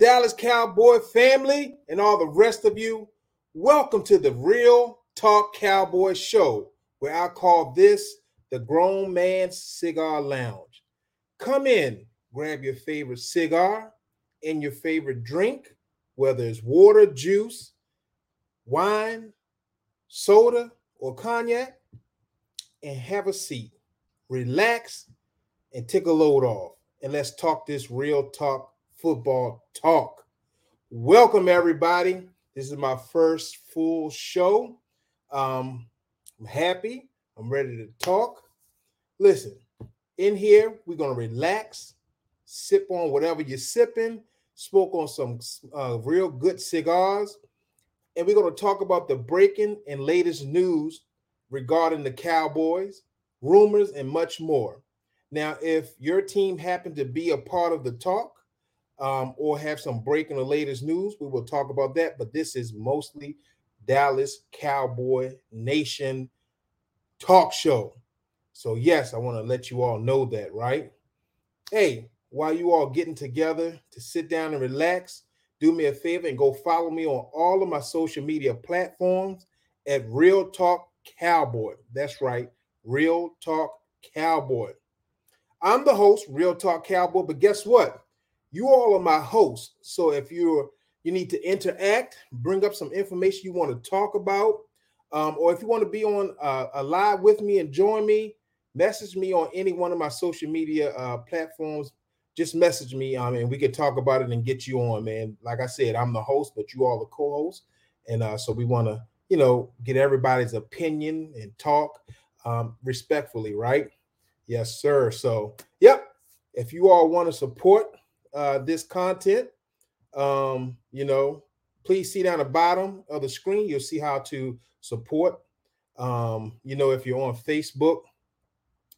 Dallas Cowboy family, and all the rest of you? Welcome to the Real Talk Cowboy Show, where I call this the Grown Man's Cigar Lounge. Come in, grab your favorite cigar and your favorite drink, whether it's water, juice, wine, soda, or cognac, and have a seat. Relax and take a load off. And let's talk this real talk football talk. Welcome, everybody. This is my first full show. Um, I'm happy. I'm ready to talk. Listen, in here, we're going to relax, sip on whatever you're sipping, smoke on some uh, real good cigars, and we're going to talk about the breaking and latest news regarding the Cowboys, rumors, and much more. Now, if your team happened to be a part of the talk, um, or have some breaking the latest news, we will talk about that. But this is mostly Dallas Cowboy Nation talk show. So, yes, I want to let you all know that, right? Hey, while you all getting together to sit down and relax, do me a favor and go follow me on all of my social media platforms at Real Talk Cowboy. That's right, Real Talk Cowboy. I'm the host, Real Talk Cowboy, but guess what? You all are my hosts. So if you're you need to interact, bring up some information you want to talk about, um, or if you want to be on uh, a live with me and join me, message me on any one of my social media uh, platforms. Just message me, um, and we can talk about it and get you on, man. Like I said, I'm the host, but you all the co-host, and uh, so we want to, you know, get everybody's opinion and talk um, respectfully, right? Yes, sir. So, yep. If you all want to support uh, this content, um, you know, please see down the bottom of the screen. You'll see how to support. Um, you know, if you're on Facebook,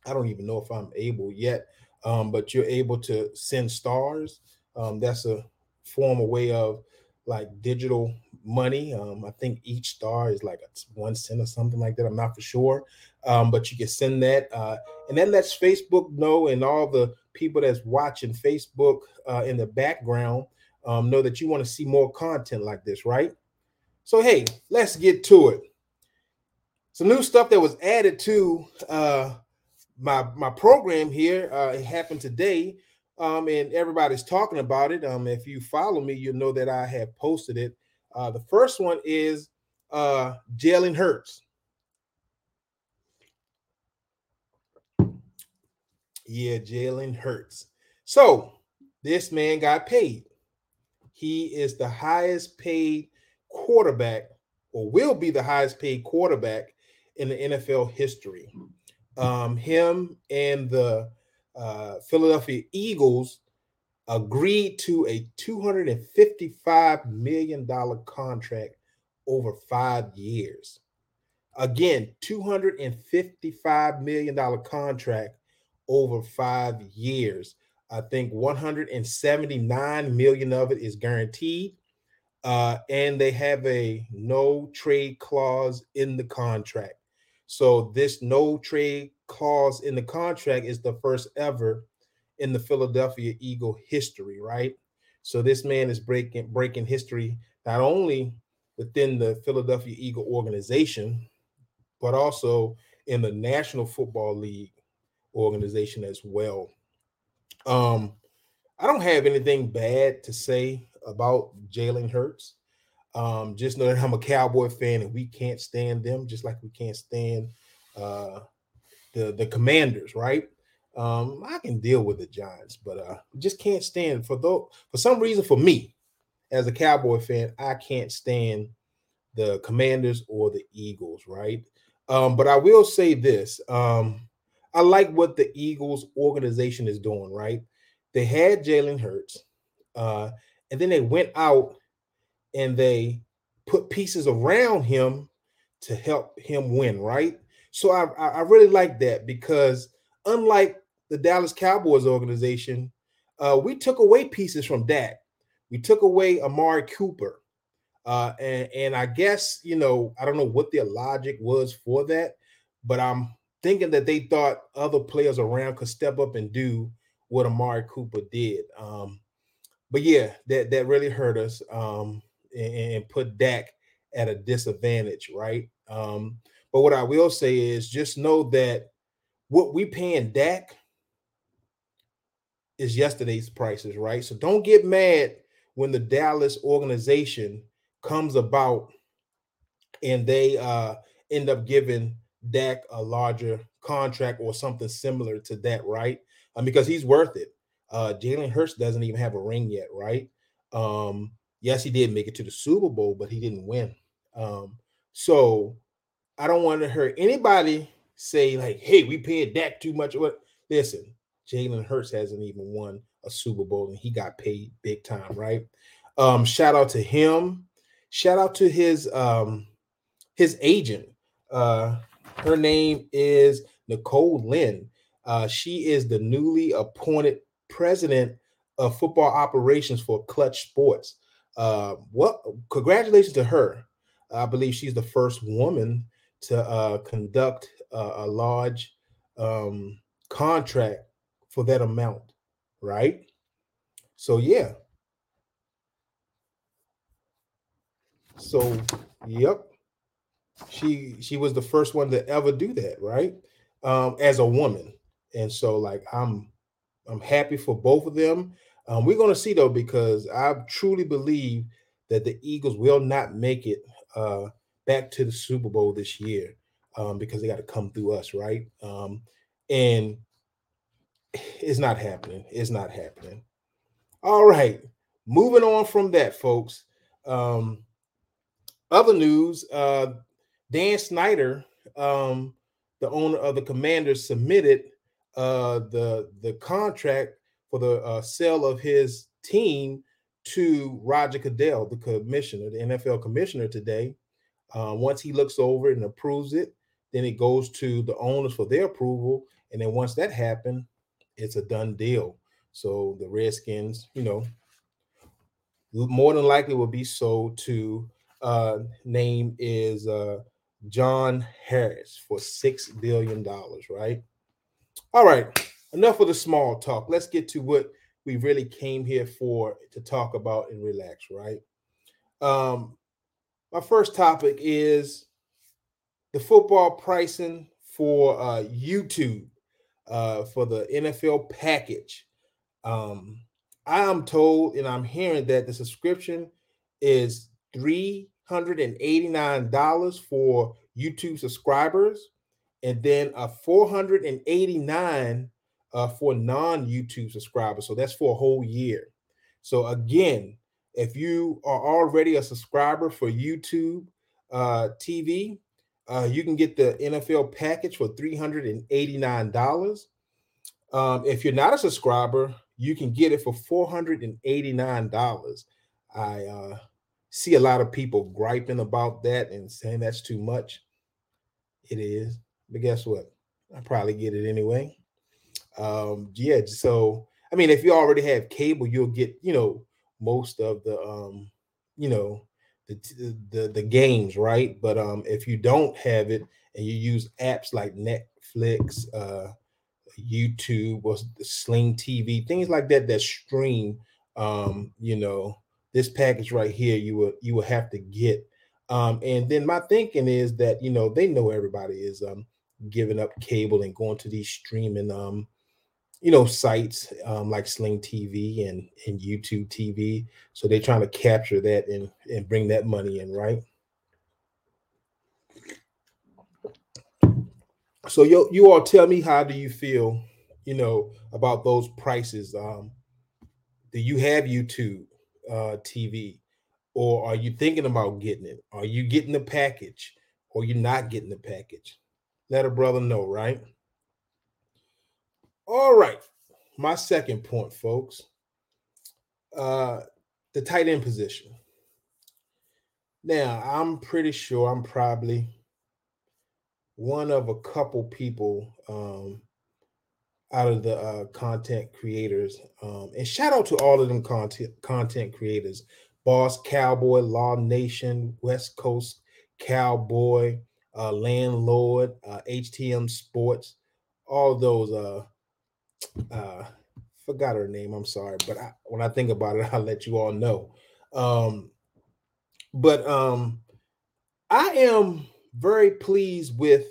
I don't even know if I'm able yet, um, but you're able to send stars. Um, that's a form, a way of like digital money. Um, I think each star is like a one cent or something like that. I'm not for sure, um, but you can send that, uh, and that lets Facebook know and all the people that's watching Facebook uh, in the background um, know that you want to see more content like this, right? So hey, let's get to it. Some new stuff that was added to uh, my my program here. Uh, it happened today, um, and everybody's talking about it. Um, if you follow me, you'll know that I have posted it. Uh, the first one is uh, Jalen Hurts. Yeah, Jalen Hurts. So this man got paid. He is the highest paid quarterback, or will be the highest paid quarterback in the NFL history. Um, him and the uh, Philadelphia Eagles agreed to a $255 million contract over five years. Again, $255 million contract over five years. I think 179 million of it is guaranteed. Uh, and they have a no trade clause in the contract. So this no trade clause in the contract is the first ever in the Philadelphia Eagle history, right? So this man is breaking breaking history not only within the Philadelphia Eagle organization, but also in the National Football League organization as well. Um, I don't have anything bad to say about Jalen Hurts. Um, just know that I'm a Cowboy fan and we can't stand them, just like we can't stand uh, the the Commanders, right? Um, I can deal with the Giants, but uh, just can't stand for though for some reason for me as a Cowboy fan, I can't stand the Commanders or the Eagles, right? Um, but I will say this: um, I like what the Eagles organization is doing, right? They had Jalen Hurts, uh, and then they went out and they put pieces around him to help him win, right? So I, I really like that because unlike the Dallas Cowboys organization, uh, we took away pieces from Dak. We took away Amari Cooper. Uh, and, and I guess, you know, I don't know what their logic was for that, but I'm thinking that they thought other players around could step up and do what Amari Cooper did. Um, but yeah, that that really hurt us um, and, and put Dak at a disadvantage, right? Um, but what I will say is just know that what we paying Dak is yesterday's prices, right? So don't get mad when the Dallas organization comes about and they uh, end up giving Dak a larger contract or something similar to that, right? Um, because he's worth it. Uh, Jalen Hurts doesn't even have a ring yet, right? Um, yes, he did make it to the Super Bowl, but he didn't win. Um, so I don't want to hear anybody say like, "Hey, we paid Dak too much." What? Listen, Jalen Hurts hasn't even won a Super Bowl, and he got paid big time, right? Um, shout out to him. Shout out to his um his agent. Uh, her name is Nicole Lynn. Uh, she is the newly appointed president of football operations for Clutch Sports. Uh, what? Congratulations to her. I believe she's the first woman to uh, conduct a large um, contract for that amount, right? So yeah. So, yep. She she was the first one to ever do that, right? Um, as a woman. And so like I'm I'm happy for both of them. Um, we're to see though, because I truly believe that the Eagles will not make it uh, back to the Super Bowl this year um, because they got to come through us, right? Um, and it's not happening. It's not happening. All right, moving on from that, folks. Um, other news: uh, Dan Snyder, um, the owner of the Commanders, submitted uh, the the contract for the uh, sale of his team to Roger Goodell, the commissioner, the NFL commissioner today. Uh, once he looks over and approves it, then it goes to the owners for their approval, and then once that happens, it's a done deal. So the Redskins, you know, more than likely will be sold to uh name is uh John Harris for six billion dollars, right? All right, enough of the small talk. Let's get to what we really came here for to talk about and relax, right? Um, my first topic is the football pricing for uh, YouTube uh, for the NFL package. Um, I am told and I'm hearing that the subscription is $389 for YouTube subscribers and then a 489 uh, for non-YouTube subscribers. So that's for a whole year. So again, if you are already a subscriber for YouTube uh, TV, uh, you can get the NFL package for $389. Um, if you're not a subscriber, you can get it for $489. I uh, see a lot of people griping about that and saying that's too much. It is. But guess what? I probably get it anyway. Um, yeah, so I mean, if you already have cable, you'll get, you know, most of the um, you know, the the the games, right? But um if you don't have it and you use apps like Netflix, uh YouTube or Sling TV, things like that that stream um, you know, this package right here you will you will have to get um, and then my thinking is that you know they know everybody is um, giving up cable and going to these streaming um, you know sites um, like Sling TV and and YouTube TV. So they're trying to capture that and and bring that money in, right? So you you all tell me how do you feel, you know, about those prices? Um, do you have YouTube uh, TV, or are you thinking about getting it? Are you getting the package, or you're not getting the package? Let a brother know, right? All right. My second point, folks. Uh the tight end position. Now, I'm pretty sure I'm probably one of a couple people um out of the uh, content creators. Um, and shout out to all of them content content creators. Boss Cowboy, Law Nation, West Coast Cowboy, uh, Landlord, uh, HTM Sports, all those uh, uh, forgot her name. I'm sorry, but I, when I think about it, I'll let you all know. Um, but um, I am very pleased with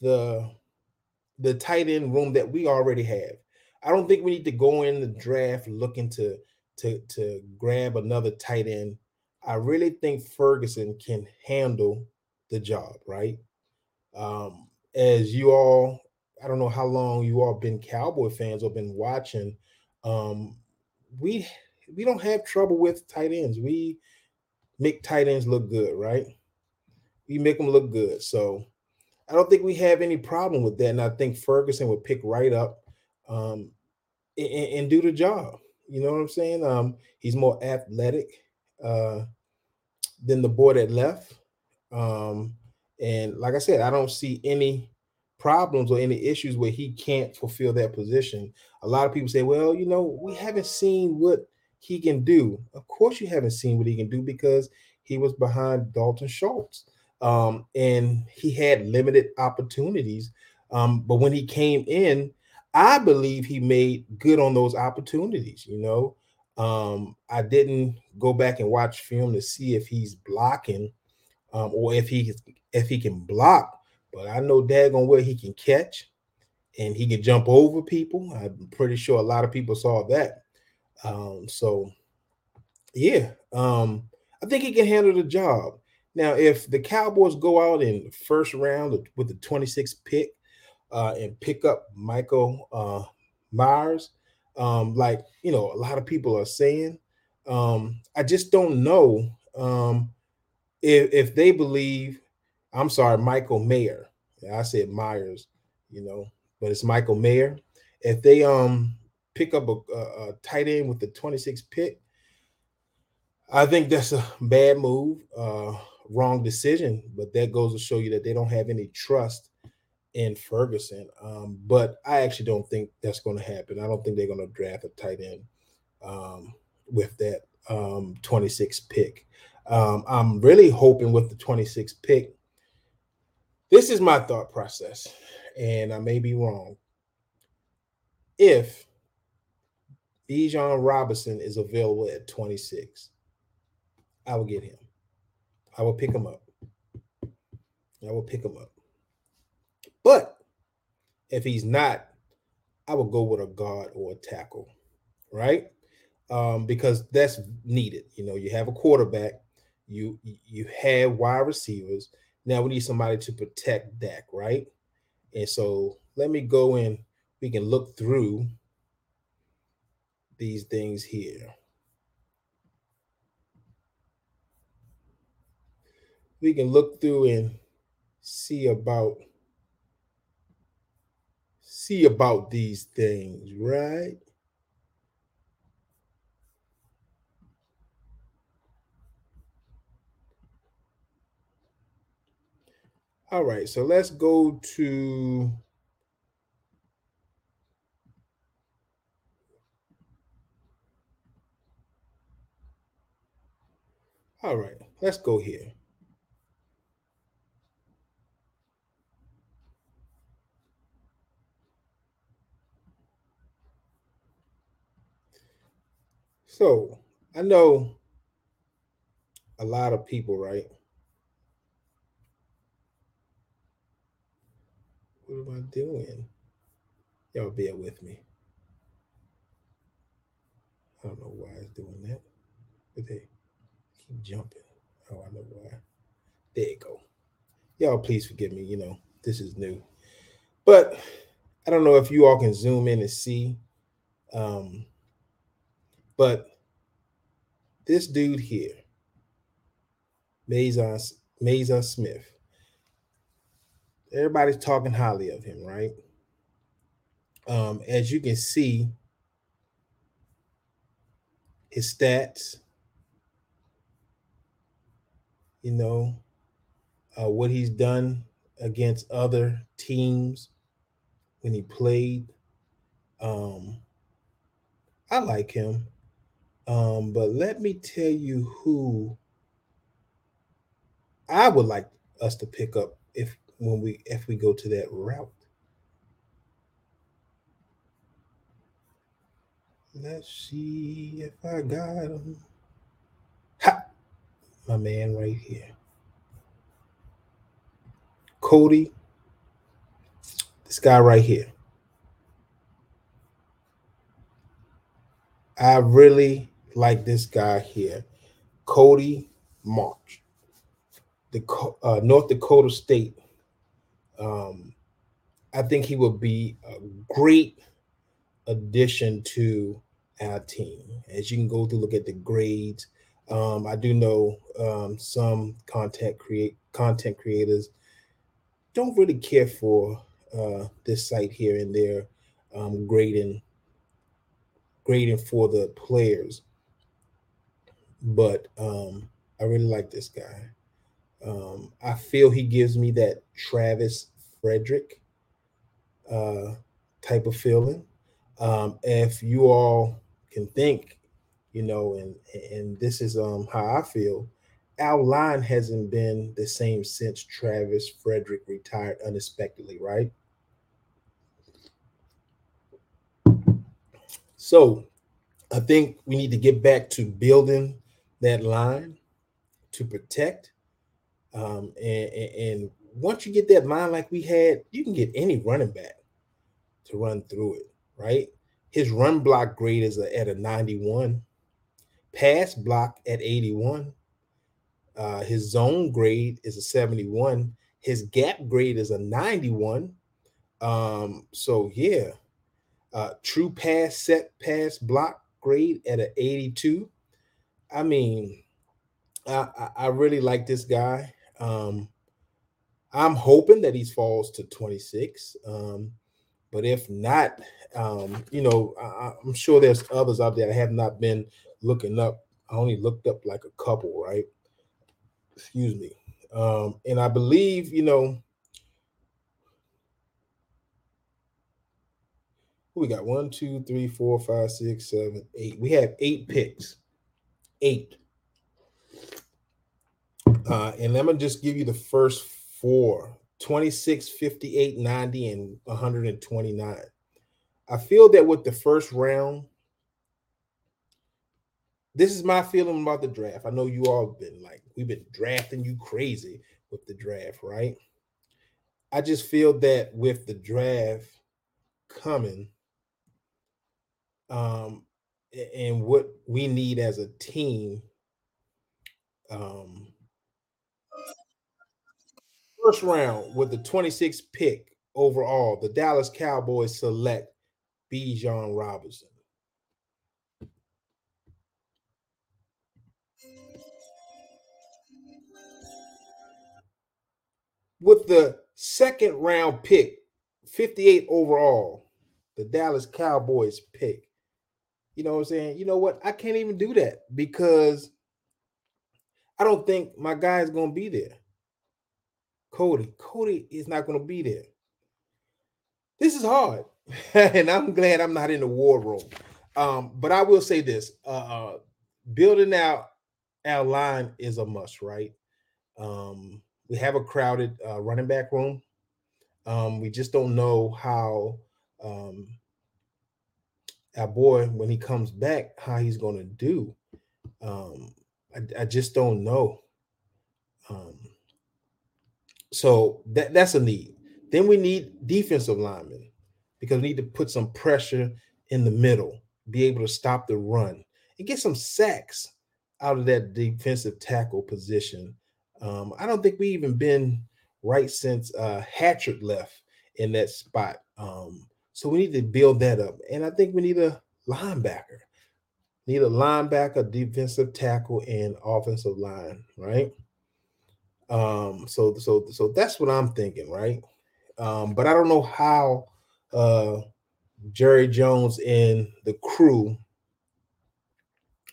the the tight end room that we already have. I don't think we need to go in the draft looking to to to grab another tight end. I really think Ferguson can handle the job, right? Um, as you all, I don't know how long you all been Cowboy fans or been watching. Um, we we don't have trouble with tight ends. We make tight ends look good, right? We make them look good. So I don't think we have any problem with that. And I think Ferguson would pick right up um, and, and, do the job. You know what I'm saying? Um, he's more athletic uh, than the boy that left. Um, and like I said, I don't see any problems or any issues where he can't fulfill that position. A lot of people say, well, you know, we haven't seen what he can do. Of course, you haven't seen what he can do because he was behind Dalton Schultz. Um, and he had limited opportunities. Um, but when he came in, I believe he made good on those opportunities. You know, um, I didn't go back and watch film to see if he's blocking um, or if he if he can block, but I know daggone where he can catch and he can jump over people. I'm pretty sure a lot of people saw that. Um, so yeah, um, I think he can handle the job. Now, if the Cowboys go out in first round with the 26th pick uh, and pick up Michael uh, Myers, um, like you know, a lot of people are saying, um, I just don't know um, if if they believe. I'm sorry, Michael Mayer. I said Myers, you know, but it's Michael Mayer. If they um pick up a, a, a tight end with the 26th pick, I think that's a bad move. Uh, wrong decision, but that goes to show you that they don't have any trust in Ferguson. Um, but I actually don't think that's going to happen. I don't think they're going to draft a tight end um, with that um, 26 pick. Um, I'm really hoping with the 26 pick. This is my thought process, and I may be wrong. If Bijan Robinson is available at 26, I will get him. I will pick him up. I will pick him up. But if he's not, I will go with a guard or a tackle, right? Um, because that's needed. You know, you have a quarterback, you you have wide receivers. Now we need somebody to protect Dak, right? And so let me go in. We can look through these things here. We can look through and see about see about these things, right? All right, so let's go to All right, let's go here. So I know a lot of people, right? What am I doing? Y'all bear with me. I don't know why it's doing that, but they keep jumping. Oh, I know why. There you go. Y'all, please forgive me. You know, this is new, but I don't know if you all can zoom in and see. Um, but this dude here, Mason, Mason Smith, everybody's talking highly of him, right? Um, as you can see, his stats, you know, uh, what he's done against other teams when he played. Um, I like him. Um, but let me tell you who I would like us to pick up if when we if we go to that route. Let's see if I got him. Ha! My man right here. Cody. This guy right here. I really like this guy here, Cody Mauch, the uh, North Dakota State. Um, I think he would be a great addition to our team. As you can go through, look at the grades. Um, I do know um, some content create content creators don't really care for uh, this site here and there um, grading grading for the players. But um, I really like this guy. Um, I feel he gives me that Travis Frederick uh, type of feeling. Um, if you all can think, you know, and and this is um how I feel, our line hasn't been the same since Travis Frederick retired unexpectedly, right? So I think we need to get back to building that line to protect. Um, and, and once you get that line like we had, you can get any running back to run through it, right? His run block grade is at a 91, pass block at 81. Uh, his zone grade is a 71. His gap grade is a 91. Um, so yeah, uh, true pass set pass block grade at an 82. I mean, I, I really like this guy. Um, I'm hoping that he falls to 26. Um, but if not, um, you know, I, am sure there's others out there I have not been looking up. I only looked up like a couple, right? Excuse me. Um, and I believe, you know, we got one, two, three, four, five, six, seven, eight. We have eight picks. Eight. Uh, and I'm gonna just give you the first four 26, 58, 90, and 129. I feel that with the first round, this is my feeling about the draft. I know you all have been like, we've been drafting you crazy with the draft, right? I just feel that with the draft coming, um, and what we need as a team. Um, first round with the 26th pick overall, the Dallas Cowboys select Bijan Robinson. With the second round pick, 58 overall, the Dallas Cowboys pick you know what I'm saying? You know what? I can't even do that because I don't think my guy is going to be there. Cody. Cody is not going to be there. This is hard. and I'm glad I'm not in the war room. Um, but I will say this uh, uh, building out our line is a must, right? Um, we have a crowded uh, running back room. Um, we just don't know how um, our boy when he comes back how he's going to do. Um I, I, just don't know. Um so that that's a need. Then we need defensive linemen because we need to put some pressure in the middle be able to stop the run and get some sacks out of that defensive tackle position. Um i don't think we even been right since uh Hatcher left in that spot. Um so we need to build that up. And I think we need a linebacker. Need a linebacker, defensive tackle, and offensive line, right? Um, so so so that's what I'm thinking, right? Um, but I don't know how uh Jerry Jones and the crew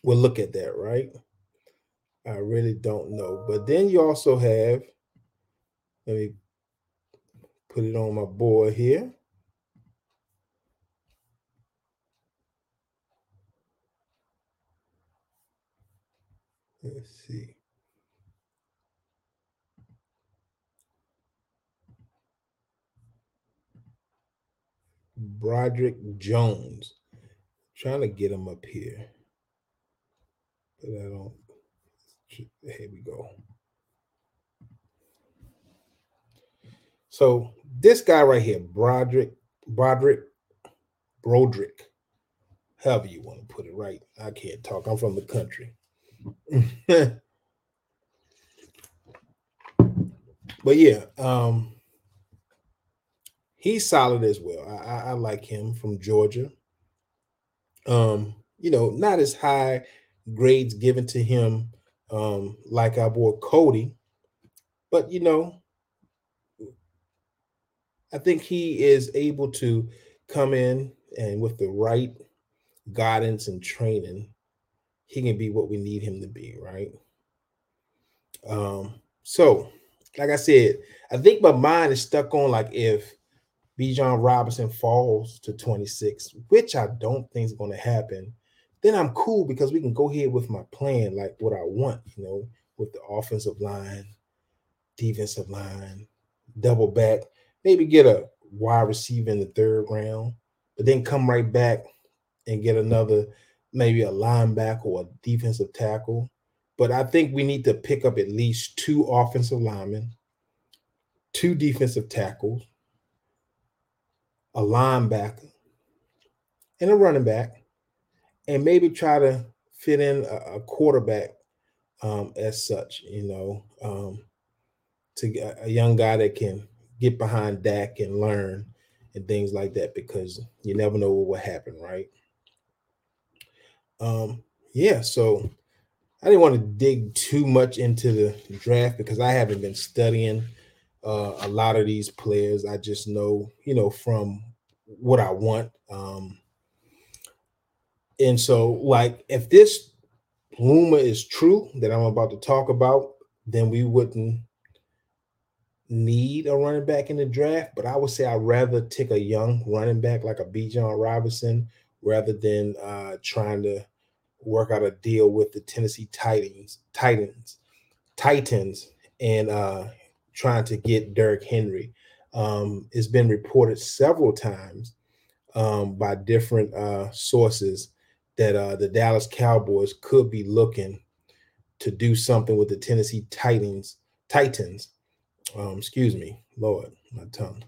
will look at that, right? I really don't know. But then you also have, let me put it on my board here. Let's see. Broderick Jones. trying to get him up here, but I don't. Here we go. So this guy right here, Broderick, Broderick, Broderick, however you want to put it, right? I can't talk. I'm from the country. but yeah, um, he's solid as well. I, I, I, like him from Georgia. Um, you know, not as high grades given to him um, like our boy Cody, but you know, I think he is able to come in and with the right guidance and training, he can be what we need him to be, right? Um, so like I said, I think my mind is stuck on like if Bijan Robinson falls to 26, which I don't think is going to happen, then I'm cool because we can go ahead with my plan, like what I want, you know, with the offensive line, defensive line, double back, maybe get a wide receiver in the third round, but then come right back and get another, maybe a linebacker or a defensive tackle. But I think we need to pick up at least two offensive linemen, two defensive tackles, a linebacker, and a running back, and maybe try to fit in a, a quarterback um, as such, you know, um, to a young guy that can get behind Dak and learn and things like that because you never know what will happen, right? Um, yeah, so I didn't want to dig too much into the draft because I haven't been studying uh, a lot of these players. I just know, you know, from what I want. Um, and so, like, if this rumor is true that I'm about to talk about, then we wouldn't need a running back in the draft, but I would say I'd rather take a young running back like a Bijan Robinson rather than uh, trying to work out a deal with the Tennessee Titans, Titans, Titans, and uh, trying to get Derrick Henry. Um, it's been reported several times um, by different uh, sources that uh, the Dallas Cowboys could be looking to do something with the Tennessee Titans, Titans um, excuse me, Lord, my tongue,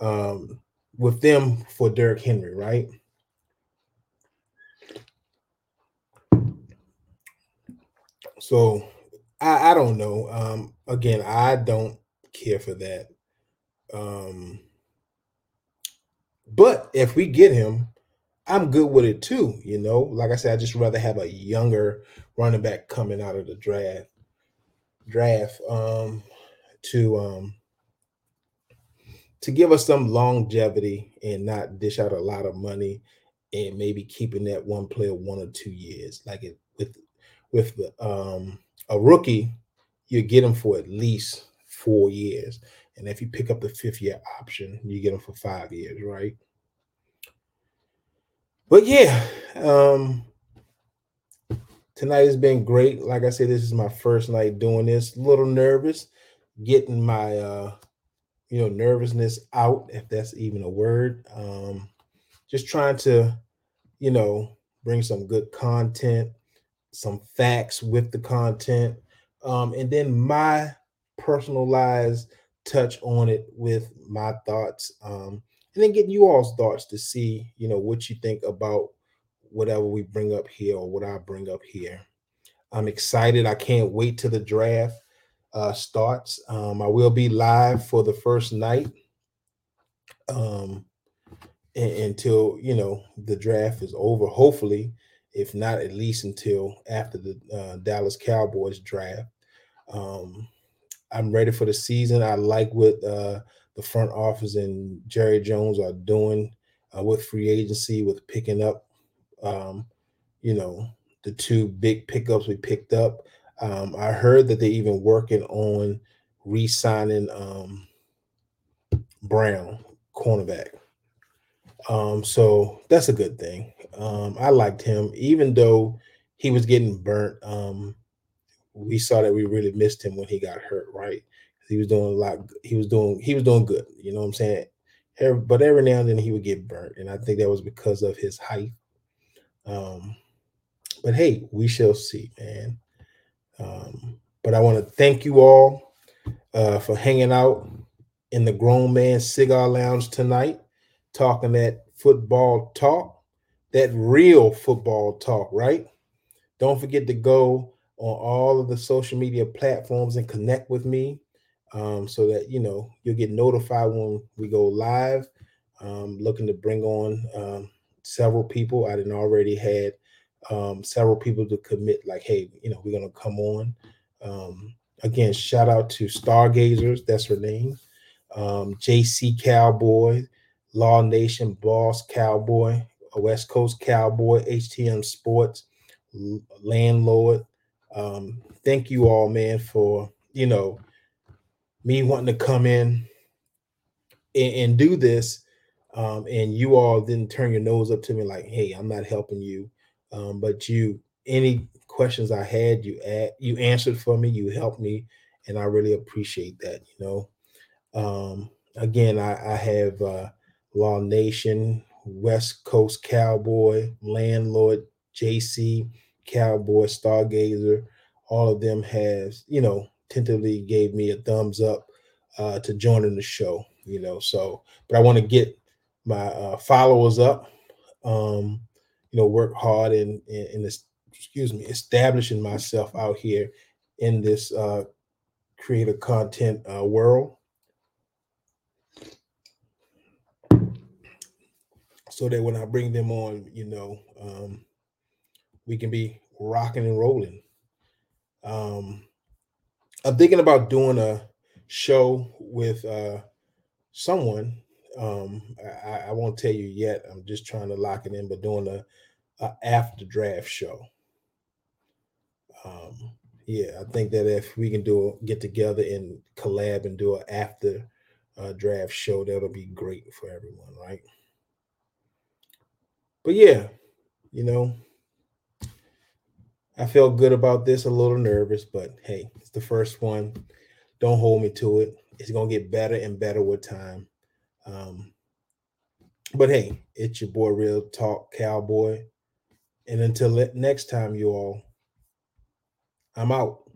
um, with them for Derrick Henry, right? So I, I don't know. Um, again, I don't care for that. Um, but if we get him, I'm good with it too. You know, like I said, I just rather have a younger running back coming out of the draft. Draft. Um, to um to give us some longevity and not dish out a lot of money and maybe keeping that one player one or two years like it with with the um a rookie you get him for at least four years. And if you pick up the fifth year option you get him for five years right? But yeah um tonight has been great. Like i said this is my first night doing this. A little nervous getting my uh you know nervousness out if that's even a word. Um just trying to you know bring some good content some facts with the content um and then my personalized touch on it with my thoughts um and then getting you all's thoughts to see you know what you think about whatever we bring up here or what I bring up here I'm excited I can't wait till the draft uh, starts. Um, I will be live for the first night um, until you know the draft is over. Hopefully, if not, at least until after the uh, Dallas Cowboys draft. Um, I'm ready for the season. I like what uh, the front office and Jerry Jones are doing uh, with free agency, with picking up, um, you know, the two big pickups we picked up. Um, I heard that they're even working on re-signing um, Brown, cornerback. Um, so that's a good thing. Um, I liked him, even though he was getting burnt. Um, we saw that we really missed him when he got hurt, right? He was doing a lot. He was doing. He was doing good. You know what I'm saying? But every now and then he would get burnt, and I think that was because of his height. Um, but hey, we shall see, man. Um, but I want to thank you all uh, for hanging out in the Grown Man Cigar Lounge tonight, talking that football talk, that real football talk, right? Don't forget to go on all of the social media platforms and connect with me um, so that you know you'll get notified when we go live. Um, looking to bring on um, several people. I didn't already had um, several people to commit, like, hey, you know, we're gonna come on. Um, again, shout out to Stargazers, that's her name. Um, JC Cowboy, Law Nation Boss Cowboy, West Coast Cowboy, HTM Sports, Landlord. Um, thank you all, man, for you know me wanting to come in and, and do this. Um, and you all didn't turn your nose up to me like, hey, I'm not helping you. Um, but you any questions I had, you add, you answered for me, you helped me, and I really appreciate that. You know, um, again, I, I have uh, Law Nation, West Coast Cowboy, Landlord, JC Cowboy, Stargazer. All of them has, you know, tentatively gave me a thumbs up uh, to joining the show. You know, so but I want to get my uh, followers up. Um, you know, work hard in in, in this, excuse me, establishing myself out here in this uh, creative content uh, world. So that when I bring them on, you know, um, we can be rocking and rolling. Um, I'm thinking about doing a show with uh, someone. Um, I, I, won't tell you yet. I'm just trying to lock it in, but doing a, a after draft show. Um, yeah, I think that if we can do a get together and collab and do an after uh, draft show, that'll be great for everyone, right? But yeah, you know, I felt good about this, a little nervous, but hey, it's the first one. Don't hold me to it. It's gonna get better and better with time. Um, but hey, it's your boy Real Talk Cowboy. And until next time, you all, I'm out.